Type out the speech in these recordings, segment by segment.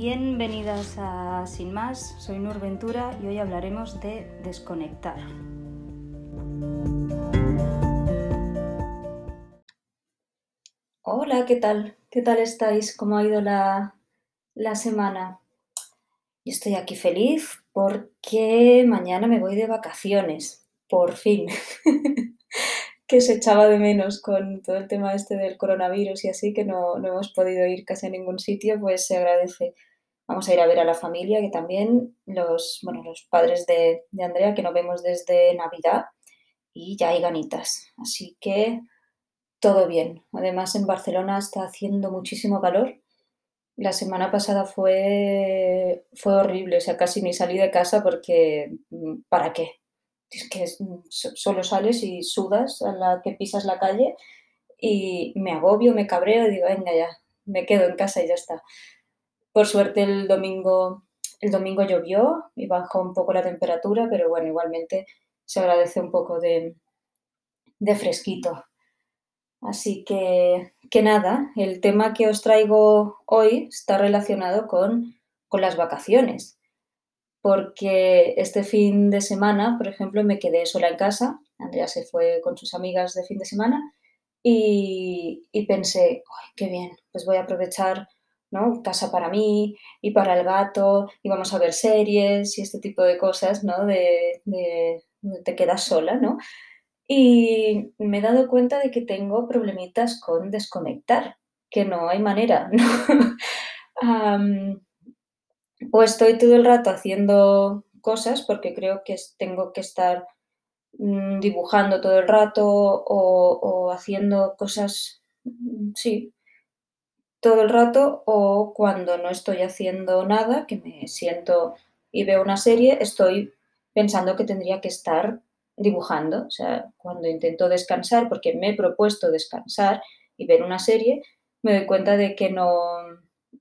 Bienvenidas a Sin Más, soy Nur Ventura y hoy hablaremos de desconectar. Hola, ¿qué tal? ¿Qué tal estáis? ¿Cómo ha ido la, la semana? Y estoy aquí feliz porque mañana me voy de vacaciones, por fin. que se echaba de menos con todo el tema este del coronavirus y así, que no, no, hemos podido ir casi a ningún sitio, pues se agradece. Vamos a ir a ver a la familia, que también los, bueno, los padres de, Andrea, que nos vemos desde Navidad, y ya hay ganitas. Así que todo bien. Además, en Barcelona está haciendo muchísimo calor. La semana pasada fue, fue horrible, o sea, casi ni salí de casa porque ¿para qué? es que solo sales y sudas a la que pisas la calle y me agobio, me cabreo y digo, venga ya, me quedo en casa y ya está. Por suerte el domingo, el domingo llovió y bajó un poco la temperatura, pero bueno, igualmente se agradece un poco de, de fresquito. Así que, que nada, el tema que os traigo hoy está relacionado con, con las vacaciones porque este fin de semana, por ejemplo, me quedé sola en casa, Andrea se fue con sus amigas de fin de semana y, pensé, ¡ay, qué bien! Pues voy a aprovechar ¿no? casa para mí y para el gato y vamos a ver series y este tipo de cosas, ¿no? De, te quedas sola, ¿no? Y me he dado cuenta de que tengo problemitas con desconectar, que no hay manera, ¿no? o estoy todo el rato haciendo cosas porque creo que tengo que estar mm, dibujando todo el rato o, haciendo cosas, mm, sí, todo el rato o cuando no estoy haciendo nada, que me siento y veo una serie, estoy pensando que tendría que estar dibujando. O sea, cuando intento descansar, porque me he propuesto descansar y ver una serie, me doy cuenta de que no,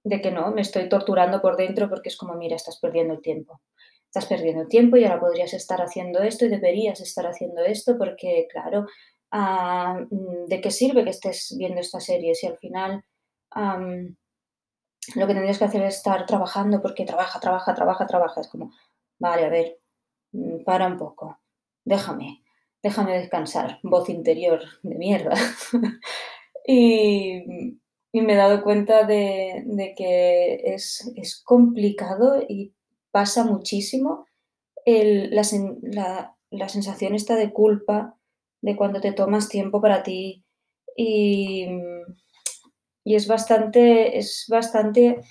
de que no, me estoy torturando por dentro porque es como, mira, estás perdiendo el tiempo. Estás perdiendo el tiempo y ahora podrías estar haciendo esto y deberías estar haciendo esto porque, claro, ah, ¿de qué sirve que estés viendo esta serie si al final lo que tendrías que hacer es estar trabajando porque trabaja, trabaja, trabaja, trabaja? Es como, vale, a ver, mm, para un poco, déjame, déjame descansar, voz interior de mierda. y me he dado cuenta de, que es, complicado y pasa muchísimo la, sensación esta de culpa de cuando te tomas tiempo para ti y, es bastante, es bastante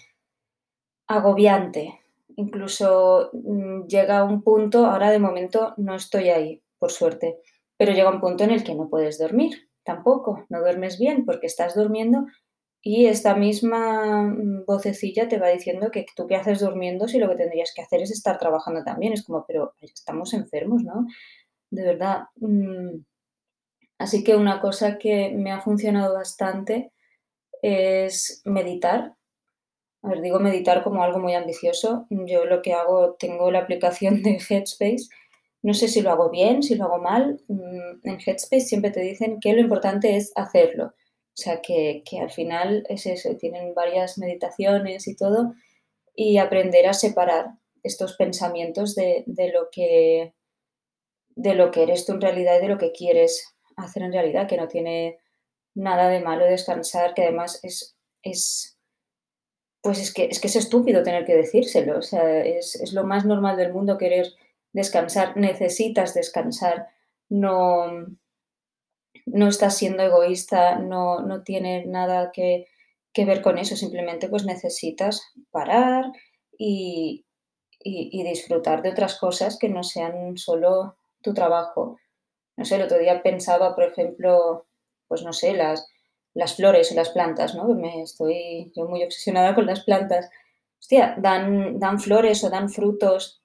agobiante. Incluso mm, llega un punto, ahora de momento no estoy ahí, por suerte, pero llega un punto en el que no puedes dormir tampoco, no duermes bien porque estás durmiendo y esta misma mm, vocecilla te va diciendo que tú qué haces durmiendo si lo que tendrías que hacer es estar trabajando también. Es como, pero estamos enfermos, ¿no? De verdad. Mm. Así que una cosa que me ha funcionado bastante es meditar. A ver, digo meditar como algo muy ambicioso. Yo lo que hago, tengo la aplicación de Headspace. No sé si lo hago bien, si lo hago mal. Mm, en Headspace siempre te dicen que lo importante es hacerlo o sea, que, al final es eso, tienen varias meditaciones y todo, y aprender a separar estos pensamientos de, lo que, de lo que eres tú en realidad y de lo que quieres hacer en realidad, que no tiene nada de malo descansar, que además es, es pues es que, es que es estúpido tener que decírselo, o sea, es, es lo más normal del mundo querer descansar, necesitas descansar, no, no estás siendo egoísta, no, no tiene nada que, ver con eso, simplemente pues necesitas parar y, disfrutar de otras cosas que no sean solo tu trabajo. No sé, el otro día pensaba, por ejemplo, pues no sé, las, las flores o las plantas, ¿no? Me estoy yo muy obsesionada con las plantas. Hostia, dan, dan flores o dan frutos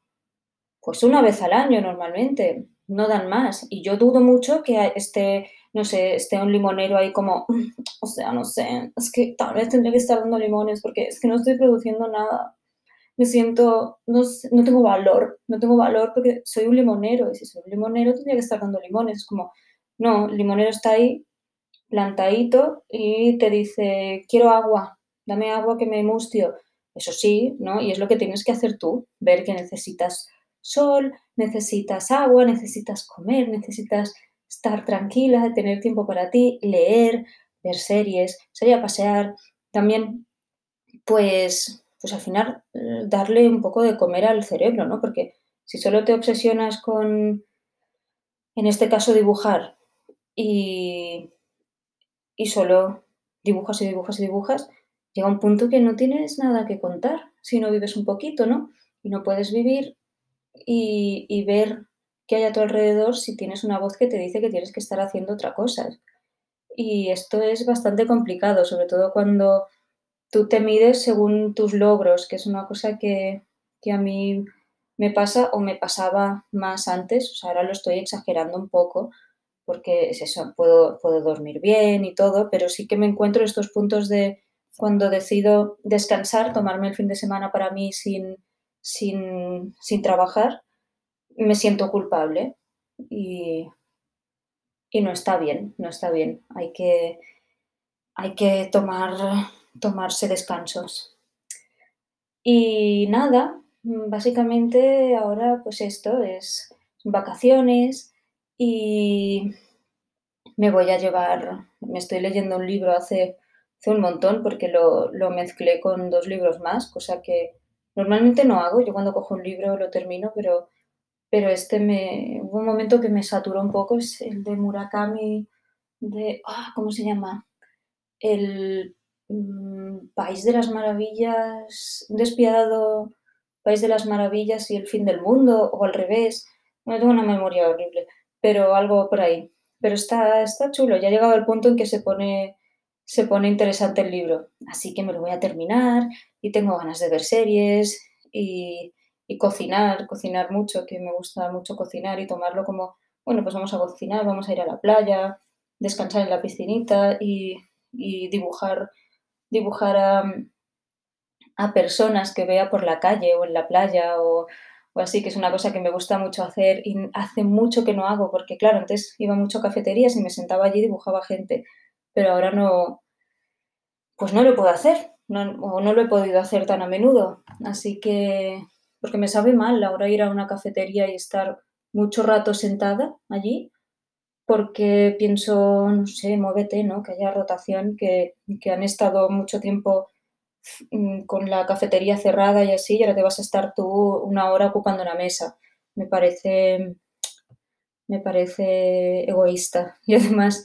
pues una vez al año normalmente, no dan más. Y yo dudo mucho que esté no sé, esté un limonero ahí como, o sea, no sé, es que tal vez tendría que estar dando limones porque es que no estoy produciendo nada. Me siento, no, no tengo valor, no tengo valor porque soy un limonero y si soy un limonero tendría que estar dando limones. Es como, no, el limonero está ahí plantadito y te dice, quiero agua, dame agua que me mustio. eso sí, ¿no? Y es lo que tienes que hacer tú, ver que necesitas sol, necesitas agua, necesitas comer, necesitas estar tranquila, tener tiempo para ti, leer, ver series, salir a pasear, también, pues, pues al final eh, darle un poco de comer al cerebro, ¿no? Porque si solo te obsesionas con, en este caso, dibujar y, y solo dibujas y dibujas y dibujas, llega un punto que no tienes nada que contar si no vives un poquito, ¿no? Y no puedes vivir y, y ver qué hay a tu alrededor si tienes una voz que te dice que tienes que estar haciendo otra cosa. Y esto es bastante complicado, sobre todo cuando tú te mides según tus logros, que es una cosa que, que a mí me pasa o me pasaba más antes, o sea, ahora lo estoy exagerando un poco, porque es eso, puedo, puedo dormir bien y todo, pero sí que me encuentro estos puntos de cuando decido descansar, tomarme el fin de semana para mí sin, sin, sin trabajar, me siento culpable y, y, no está bien, no está bien. Hay que, hay que tomar, tomarse descansos. Y nada, básicamente ahora pues esto es vacaciones y me voy a llevar, me estoy leyendo un libro hace, hace un montón porque lo, lo mezclé con dos libros más, cosa que normalmente no hago. Yo cuando cojo un libro lo termino, pero pero este me, hubo un momento que me saturó un poco, es el de Murakami, de, ah, ¿cómo se llama? El mm, País de las Maravillas, despiadado País de las Maravillas y el fin del mundo, o al revés, no tengo una memoria horrible, pero algo por ahí. Pero está, está chulo, ya ha llegado al punto en que se pone, se pone interesante el libro, así que me lo voy a terminar y tengo ganas de ver series y y cocinar, cocinar mucho, que me gusta mucho cocinar y tomarlo como, bueno, pues vamos a cocinar, vamos a ir a la playa, descansar en la piscinita y, dibujar, dibujar a, personas que vea por la calle o en la playa o, o, así, que es una cosa que me gusta mucho hacer y hace mucho que no hago, porque claro, antes iba mucho a cafeterías y me sentaba allí y dibujaba gente, pero ahora no, pues no lo puedo hacer, no, o no lo he podido hacer tan a menudo, así que porque me sabe mal ahora ir a una cafetería y estar mucho rato sentada allí, porque pienso, no sé, muévete, ¿no? Que haya rotación, que, que han estado mucho tiempo con la cafetería cerrada y así, y ahora te vas a estar tú una hora ocupando la mesa. Me parece, me parece egoísta. Y además,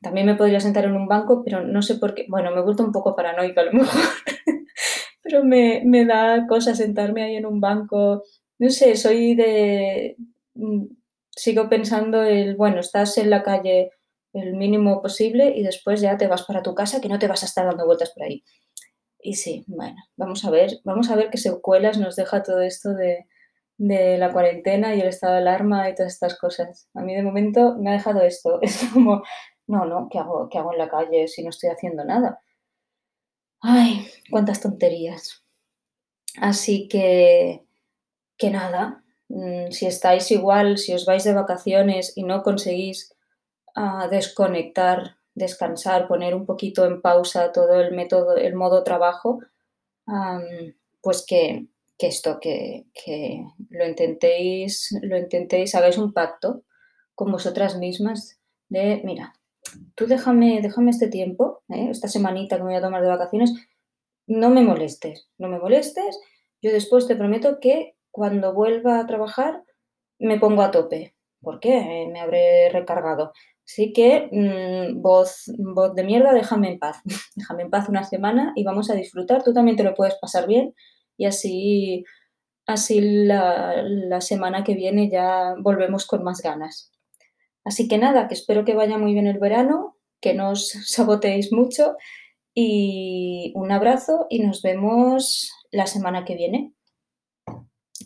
también me podría sentar en un banco, pero no sé por qué. Bueno, me he vuelto un poco paranoica a lo mejor pero me, me da cosa sentarme ahí en un banco. No sé, soy de... Mm, sigo pensando el, bueno, estás en la calle el mínimo posible y después ya te vas para tu casa que no te vas a estar dando vueltas por ahí. Y sí, bueno, vamos a ver, vamos a ver qué secuelas nos deja todo esto de, de la cuarentena y el estado de alarma y todas estas cosas. A mí de momento me ha dejado esto. Es como, no, no, ¿qué hago, qué hago en la calle si no estoy haciendo nada? Ay, cuántas tonterías. Así que, que nada, mm, si estáis igual, si os vais de vacaciones y no conseguís uh, desconectar, descansar, poner un poquito en pausa todo el método, el modo trabajo, pues que, que esto, que, que, lo intentéis, lo intentéis, hagáis un pacto con vosotras mismas de, mira, tú déjame, déjame este tiempo, ¿eh? esta semanita que me voy a tomar de vacaciones, no me molestes, no me molestes. Yo después te prometo que cuando vuelva a trabajar me pongo a tope. ¿Por qué? Me habré recargado. Así que, mm, voz, voz de mierda, déjame en paz. déjame en paz una semana y vamos a disfrutar. Tú también te lo puedes pasar bien y así, así la, la semana que viene ya volvemos con más ganas. Así que nada, que espero que vaya muy bien el verano, que no os saboteéis mucho y un abrazo y nos vemos la semana que viene.